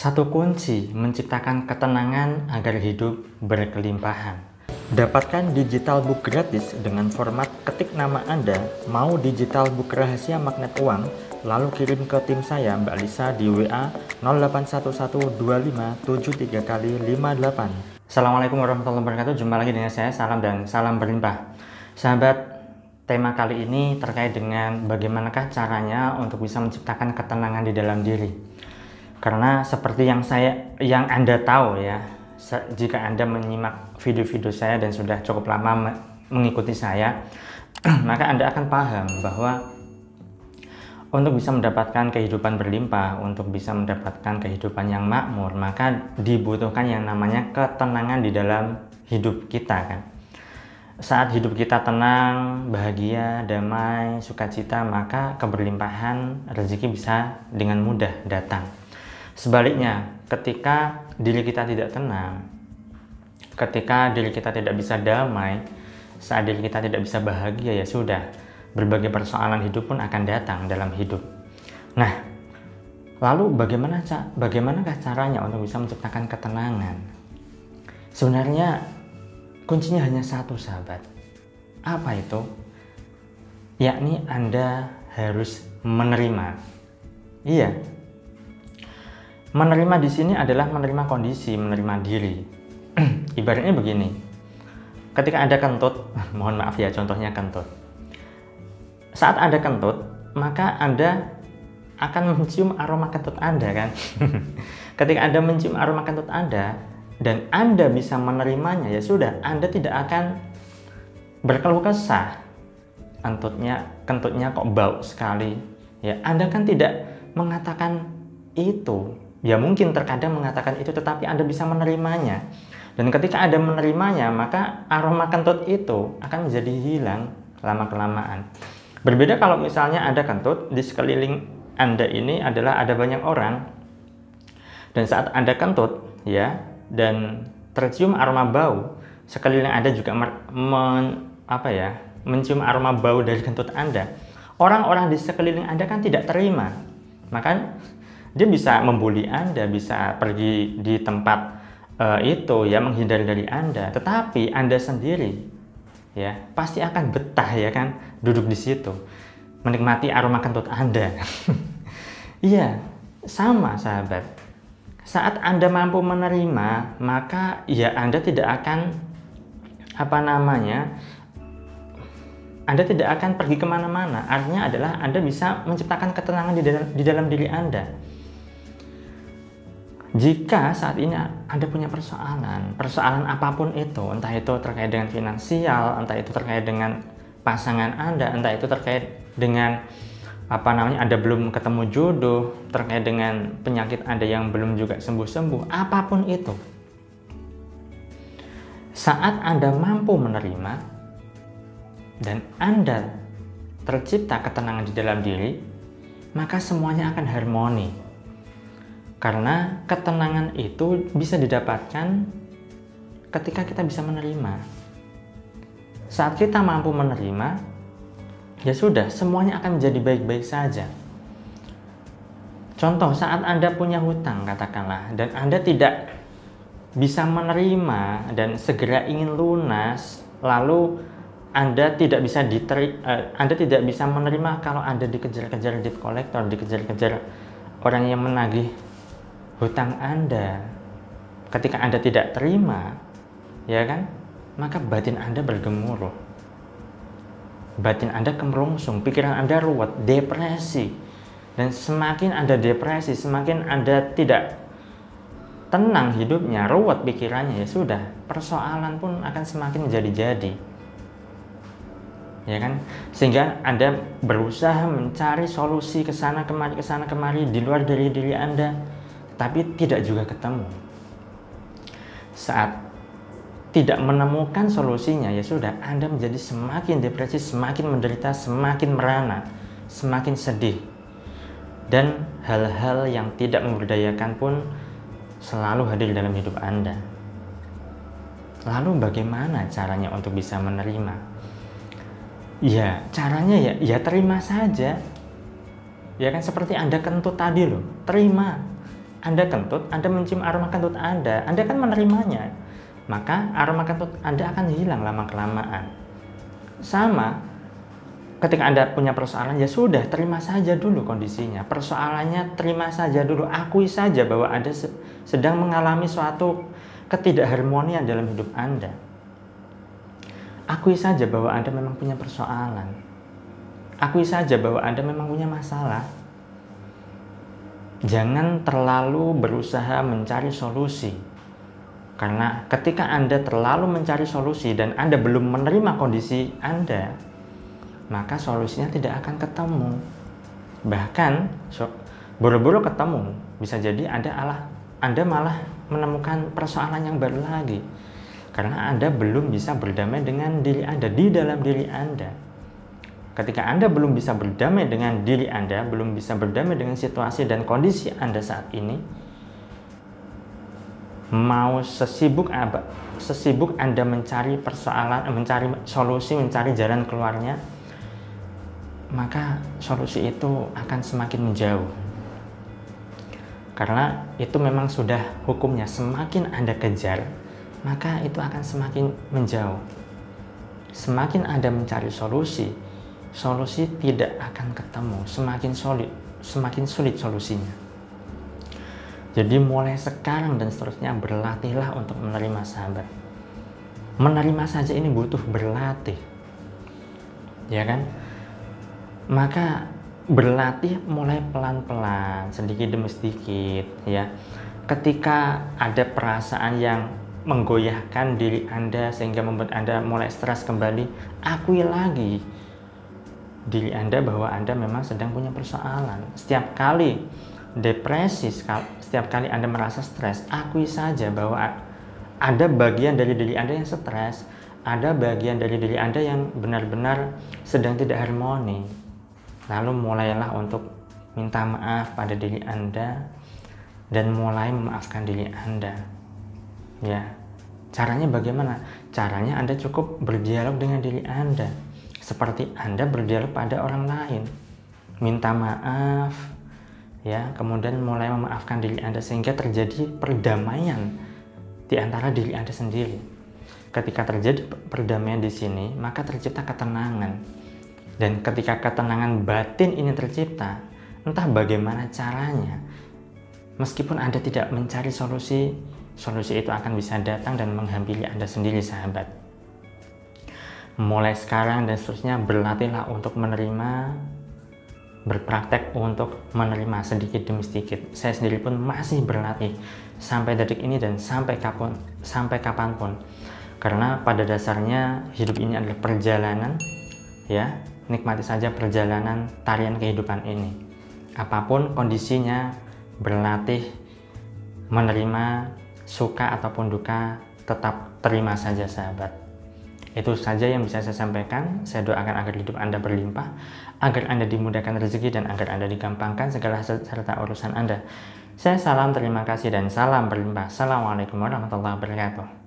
Satu kunci menciptakan ketenangan agar hidup berkelimpahan. Dapatkan digital book gratis dengan format ketik nama Anda, mau digital book rahasia magnet uang, lalu kirim ke tim saya Mbak Lisa di WA 08112573 kali 58. Assalamualaikum warahmatullahi wabarakatuh. Jumpa lagi dengan saya, salam dan salam berlimpah. Sahabat, tema kali ini terkait dengan bagaimanakah caranya untuk bisa menciptakan ketenangan di dalam diri. Karena seperti yang saya yang Anda tahu ya, jika Anda menyimak video-video saya dan sudah cukup lama mengikuti saya, maka Anda akan paham bahwa untuk bisa mendapatkan kehidupan berlimpah, untuk bisa mendapatkan kehidupan yang makmur, maka dibutuhkan yang namanya ketenangan di dalam hidup kita kan. Saat hidup kita tenang, bahagia, damai, sukacita, maka keberlimpahan rezeki bisa dengan mudah datang. Sebaliknya, ketika diri kita tidak tenang, ketika diri kita tidak bisa damai, saat diri kita tidak bisa bahagia ya sudah, berbagai persoalan hidup pun akan datang dalam hidup. Nah, lalu bagaimana bagaimanakah caranya untuk bisa menciptakan ketenangan? Sebenarnya kuncinya hanya satu sahabat. Apa itu? Yakni Anda harus menerima. Iya, Menerima di sini adalah menerima kondisi, menerima diri. Ibaratnya begini, ketika Anda kentut, mohon maaf ya contohnya kentut. Saat Anda kentut, maka Anda akan mencium aroma kentut Anda kan. ketika Anda mencium aroma kentut Anda dan Anda bisa menerimanya ya sudah, Anda tidak akan berkeluh kesah. Kentutnya, kentutnya kok bau sekali. Ya, Anda kan tidak mengatakan itu Ya mungkin terkadang mengatakan itu tetapi Anda bisa menerimanya. Dan ketika Anda menerimanya, maka aroma kentut itu akan menjadi hilang lama-kelamaan. Berbeda kalau misalnya Anda kentut, di sekeliling Anda ini adalah ada banyak orang. Dan saat Anda kentut, ya, dan tercium aroma bau, sekeliling Anda juga men, apa ya, mencium aroma bau dari kentut Anda. Orang-orang di sekeliling Anda kan tidak terima. Maka dia bisa membuli Anda, bisa pergi di tempat uh, itu ya menghindari dari Anda, tetapi Anda sendiri ya pasti akan betah ya kan duduk di situ menikmati aroma kentut Anda. Iya, sama sahabat. Saat Anda mampu menerima, maka ya Anda tidak akan apa namanya anda tidak akan pergi ke mana-mana. Artinya adalah Anda bisa menciptakan ketenangan di dalam, di dalam diri Anda. Jika saat ini Anda punya persoalan, persoalan apa pun itu, entah itu terkait dengan finansial, entah itu terkait dengan pasangan Anda, entah itu terkait dengan apa namanya Anda belum ketemu jodoh, terkait dengan penyakit Anda yang belum juga sembuh-sembuh, apa pun itu. Saat Anda mampu menerima dan Anda tercipta ketenangan di dalam diri, maka semuanya akan harmoni karena ketenangan itu bisa didapatkan ketika kita bisa menerima. Saat kita mampu menerima, ya sudah, semuanya akan menjadi baik-baik saja. Contoh, saat Anda punya hutang, katakanlah, dan Anda tidak bisa menerima dan segera ingin lunas, lalu anda tidak bisa diteri, uh, Anda tidak bisa menerima kalau Anda dikejar-kejar debt collector, dikejar-kejar orang yang menagih hutang Anda ketika Anda tidak terima, ya kan? Maka batin Anda bergemuruh. Batin Anda kemerungsung, pikiran Anda ruwet, depresi. Dan semakin Anda depresi, semakin Anda tidak tenang hidupnya, ruwet pikirannya, ya sudah, persoalan pun akan semakin menjadi-jadi. Ya kan? Sehingga Anda berusaha mencari solusi ke sana kemari ke sana kemari di luar dari diri Anda tapi tidak juga ketemu. Saat tidak menemukan solusinya, ya sudah, Anda menjadi semakin depresi, semakin menderita, semakin merana, semakin sedih. Dan hal-hal yang tidak memberdayakan pun selalu hadir dalam hidup Anda. Lalu bagaimana caranya untuk bisa menerima? Ya, caranya ya ya terima saja. Ya kan seperti Anda kentut tadi loh, terima Anda kentut, Anda mencium aroma kentut Anda, Anda kan menerimanya. Maka aroma kentut Anda akan hilang lama-kelamaan. Sama, ketika Anda punya persoalan, ya sudah, terima saja dulu kondisinya. Persoalannya terima saja dulu, akui saja bahwa Anda sedang mengalami suatu ketidakharmonian dalam hidup Anda. Akui saja bahwa Anda memang punya persoalan. Akui saja bahwa Anda memang punya masalah jangan terlalu berusaha mencari solusi. Karena ketika Anda terlalu mencari solusi dan Anda belum menerima kondisi Anda, maka solusinya tidak akan ketemu. Bahkan buru-buru ketemu, bisa jadi Anda Allah Anda malah menemukan persoalan yang baru lagi. Karena Anda belum bisa berdamai dengan diri Anda di dalam diri Anda. Ketika Anda belum bisa berdamai dengan diri Anda, belum bisa berdamai dengan situasi dan kondisi Anda saat ini, mau sesibuk apa, sesibuk Anda mencari persoalan, mencari solusi, mencari jalan keluarnya, maka solusi itu akan semakin menjauh. Karena itu memang sudah hukumnya, semakin Anda kejar, maka itu akan semakin menjauh. Semakin Anda mencari solusi, solusi tidak akan ketemu semakin sulit semakin sulit solusinya. Jadi mulai sekarang dan seterusnya berlatihlah untuk menerima sahabat. Menerima saja ini butuh berlatih. Ya kan? Maka berlatih mulai pelan-pelan sedikit demi sedikit ya. Ketika ada perasaan yang menggoyahkan diri Anda sehingga membuat Anda mulai stres kembali akui lagi diri Anda bahwa Anda memang sedang punya persoalan. Setiap kali depresi, setiap kali Anda merasa stres, akui saja bahwa ada bagian dari diri Anda yang stres, ada bagian dari diri Anda yang benar-benar sedang tidak harmoni. Lalu mulailah untuk minta maaf pada diri Anda dan mulai memaafkan diri Anda. Ya. Caranya bagaimana? Caranya Anda cukup berdialog dengan diri Anda seperti Anda berdialog pada orang lain. Minta maaf, ya, kemudian mulai memaafkan diri Anda sehingga terjadi perdamaian di antara diri Anda sendiri. Ketika terjadi perdamaian di sini, maka tercipta ketenangan. Dan ketika ketenangan batin ini tercipta, entah bagaimana caranya, meskipun Anda tidak mencari solusi, solusi itu akan bisa datang dan menghampiri Anda sendiri, sahabat mulai sekarang dan seterusnya berlatihlah untuk menerima berpraktek untuk menerima sedikit demi sedikit. Saya sendiri pun masih berlatih sampai detik ini dan sampai kapan sampai kapan pun. Karena pada dasarnya hidup ini adalah perjalanan ya, nikmati saja perjalanan tarian kehidupan ini. Apa pun kondisinya, berlatih menerima suka ataupun duka tetap terima saja sahabat. Itu saja yang bisa saya sampaikan. Saya doakan agar hidup Anda berlimpah, agar Anda dimudahkan rezeki dan agar Anda digampangkan segala serta urusan Anda. Saya salam terima kasih dan salam berlimpah. Assalamualaikum warahmatullahi wabarakatuh.